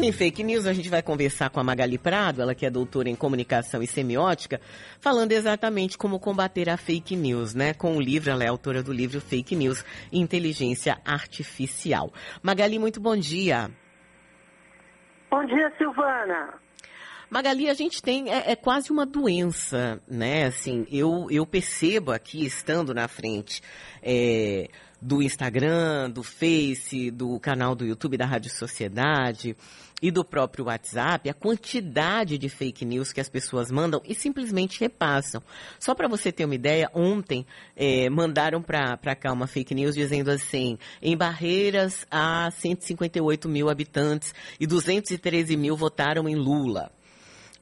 Falando em fake news, a gente vai conversar com a Magali Prado, ela que é doutora em comunicação e semiótica, falando exatamente como combater a fake news, né? Com o livro, ela é autora do livro Fake News Inteligência Artificial. Magali, muito bom dia. Bom dia, Silvana. Magali, a gente tem, é, é, quase uma doença, né? Assim, eu, eu percebo aqui, estando na frente é, do Instagram, do Face, do canal do YouTube da Rádio Sociedade e do próprio WhatsApp, a quantidade de fake news que as pessoas mandam e simplesmente repassam. Só para você ter uma ideia, ontem é, mandaram para cá uma fake news dizendo assim: em Barreiras há 158 mil habitantes e 213 mil votaram em Lula.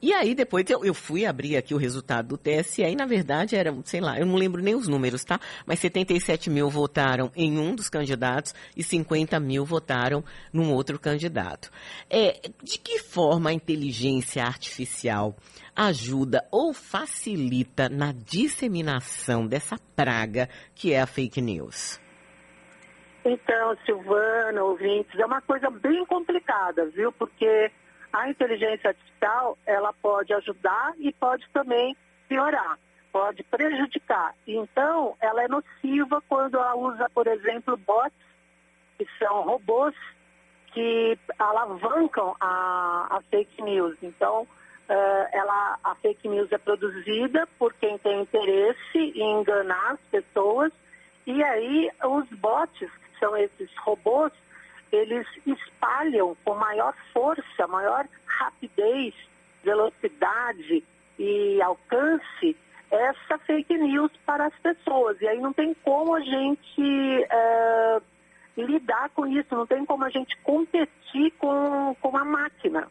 E aí depois eu, eu, fui abrir aqui o resultado do TSE e na verdade eram, sei lá, eu não lembro nem os números, tá? Mas 77 mil votaram em um dos candidatos e 50 mil votaram num outro candidato. É, de que forma a inteligência artificial ajuda ou facilita na disseminação dessa praga que é a fake news? Então, Silvana, ouvintes, é uma coisa bem complicada, viu? Porque a inteligência artificial ela pode ajudar e pode também piorar, pode prejudicar. Então, ela é nociva quando ela usa, por exemplo, bots, que são robôs que alavancam a, a fake news. Então, uh, ela, a fake news é produzida por quem tem interesse em enganar as pessoas, e aí os bots, que são esses robôs, eles espalham com maior força, maior rapidez, velocidade e alcance essa fake news para as pessoas. E aí não tem como a gente uh, lidar com isso, não tem como a gente competir com, com a máquina.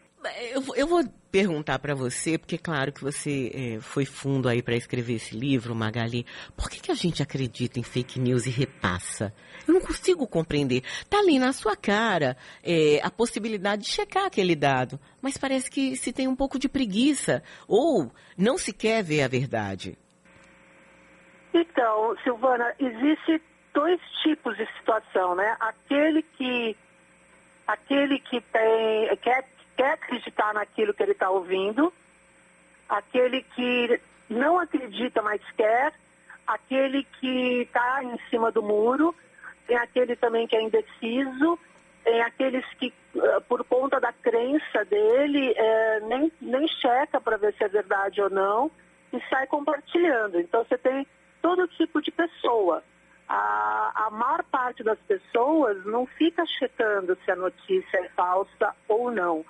Eu, eu vou perguntar para você, porque claro que você é, foi fundo aí para escrever esse livro, Magali. Por que, que a gente acredita em fake news e repassa? Eu não consigo compreender. Tá ali na sua cara é, a possibilidade de checar aquele dado, mas parece que se tem um pouco de preguiça ou não se quer ver a verdade. Então, Silvana, existe dois tipos de situação, né? Aquele que aquele que tem quer quer acreditar naquilo que ele está ouvindo, aquele que não acredita, mas quer, aquele que está em cima do muro, tem aquele também que é indeciso, tem aqueles que, eh, por conta da crença dele, é, nem, nem checa para ver se é verdade ou não e sai compartilhando. Então você tem todo tipo de pessoa. A, a maior parte das pessoas não fica checando se a notícia é falsa ou não.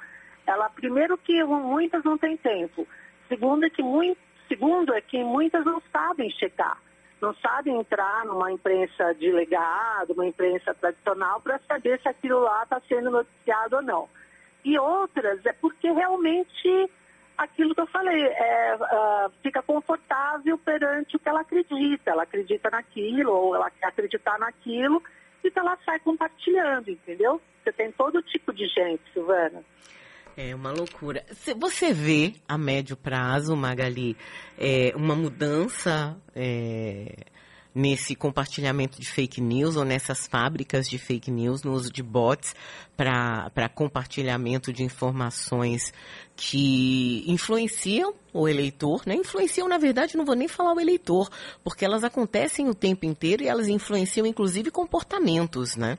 Ela, primeiro que muitas não têm tempo. Segundo é que, muito, segundo é que muitas não sabem checar. Não sabem entrar numa imprensa de legado, uma imprensa tradicional, para saber se aquilo lá está sendo noticiado ou não. E outras é porque realmente aquilo que eu falei, é, uh, fica confortável perante o que ela acredita. Ela acredita naquilo, ou ela quer acreditar naquilo, então ela sai compartilhando, entendeu? Você tem todo tipo de gente, Silvana. É uma loucura. Você vê a médio prazo, Magali, é, uma mudança é, nesse compartilhamento de fake news ou nessas fábricas de fake news, no uso de bots para compartilhamento de informações que influenciam o eleitor, né? Influenciam, na verdade, não vou nem falar o eleitor, porque elas acontecem o tempo inteiro e elas influenciam, inclusive, comportamentos, né?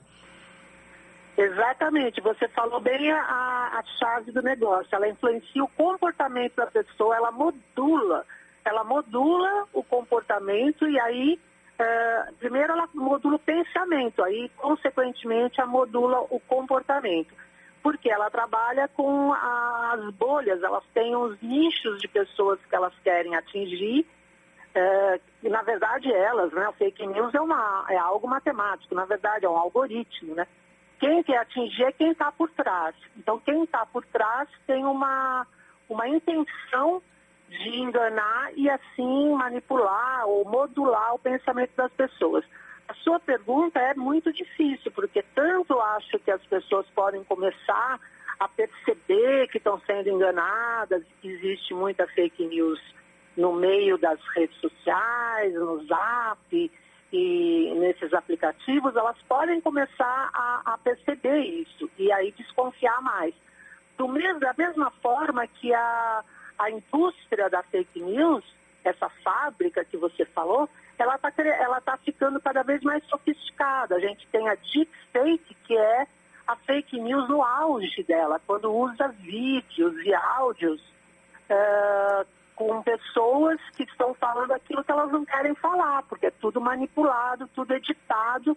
Exatamente, você falou bem a, a chave do negócio. Ela influencia o comportamento da pessoa, ela modula, ela modula o comportamento e aí, uh, primeiro ela modula o pensamento, aí consequentemente ela modula o comportamento. Porque ela trabalha com as bolhas, elas têm os nichos de pessoas que elas querem atingir. Uh, e na verdade elas, né? O fake news é, uma, é algo matemático, na verdade é um algoritmo, né? Quem quer atingir é quem está por trás. Então, quem está por trás tem uma, uma intenção de enganar e assim manipular ou modular o pensamento das pessoas. A sua pergunta é muito difícil, porque tanto acho que as pessoas podem começar a perceber que estão sendo enganadas, que existe muita fake news no meio das redes sociais, no zap, e nesses aplicativos, elas podem começar a, a perceber isso e aí desconfiar mais. do mesmo, da mesma forma que a, a indústria da fake news, essa fábrica que você falou, ela está ela tá ficando cada vez mais sofisticada. A gente tem a deepfake, que é a fake news no auge dela, quando usa vídeos e áudios uh, com pessoas que estão falando aquilo que elas não querem falar, porque é tudo manipulado, tudo editado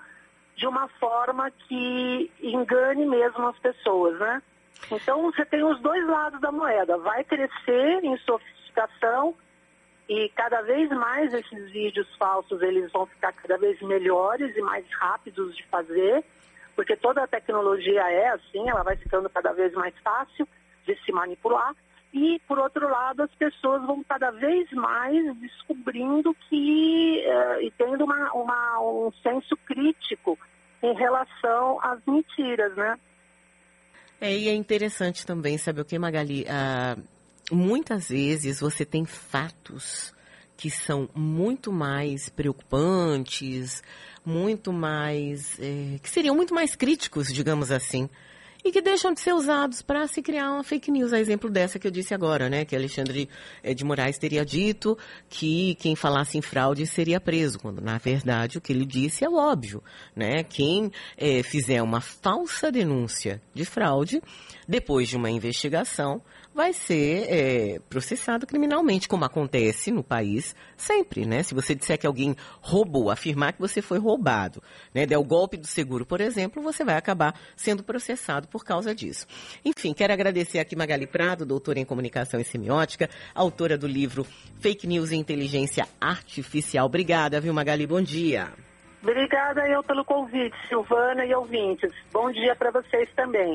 de uma forma que engane mesmo as pessoas, né? Então você tem os dois lados da moeda. Vai crescer em sofisticação e cada vez mais esses vídeos falsos eles vão ficar cada vez melhores e mais rápidos de fazer, porque toda a tecnologia é assim, ela vai ficando cada vez mais fácil de se manipular. E, por outro lado, as pessoas vão cada vez mais descobrindo que, uh, e tendo uma, uma, um senso crítico em relação às mentiras, né? É, e é interessante também, sabe o que, Magali? Ah, muitas vezes você tem fatos que são muito mais preocupantes, muito mais. É, que seriam muito mais críticos, digamos assim e que deixam de ser usados para se criar uma fake news. A exemplo dessa que eu disse agora, né? Que Alexandre eh, de Moraes teria dito que quem falasse em fraude seria preso, quando na verdade o que ele disse é óbvio, né? Quem é, fizer uma falsa denúncia de fraude, depois de uma investigação, vai ser é, processado criminalmente, como acontece no país sempre, né? Se você disser que alguém roubou, afirmar que você foi roubado, né? Der o golpe do seguro, por exemplo, você vai acabar sendo processado por causa disso. Enfim, quero agradecer aqui Magali Prado, doutora em comunicação e semiótica, autora do livro Fake News e Inteligência Artificial. Obrigada, viu, Magali? Bom dia. Obrigada eu pelo convite, Silvana e ouvintes. Bom dia para vocês também.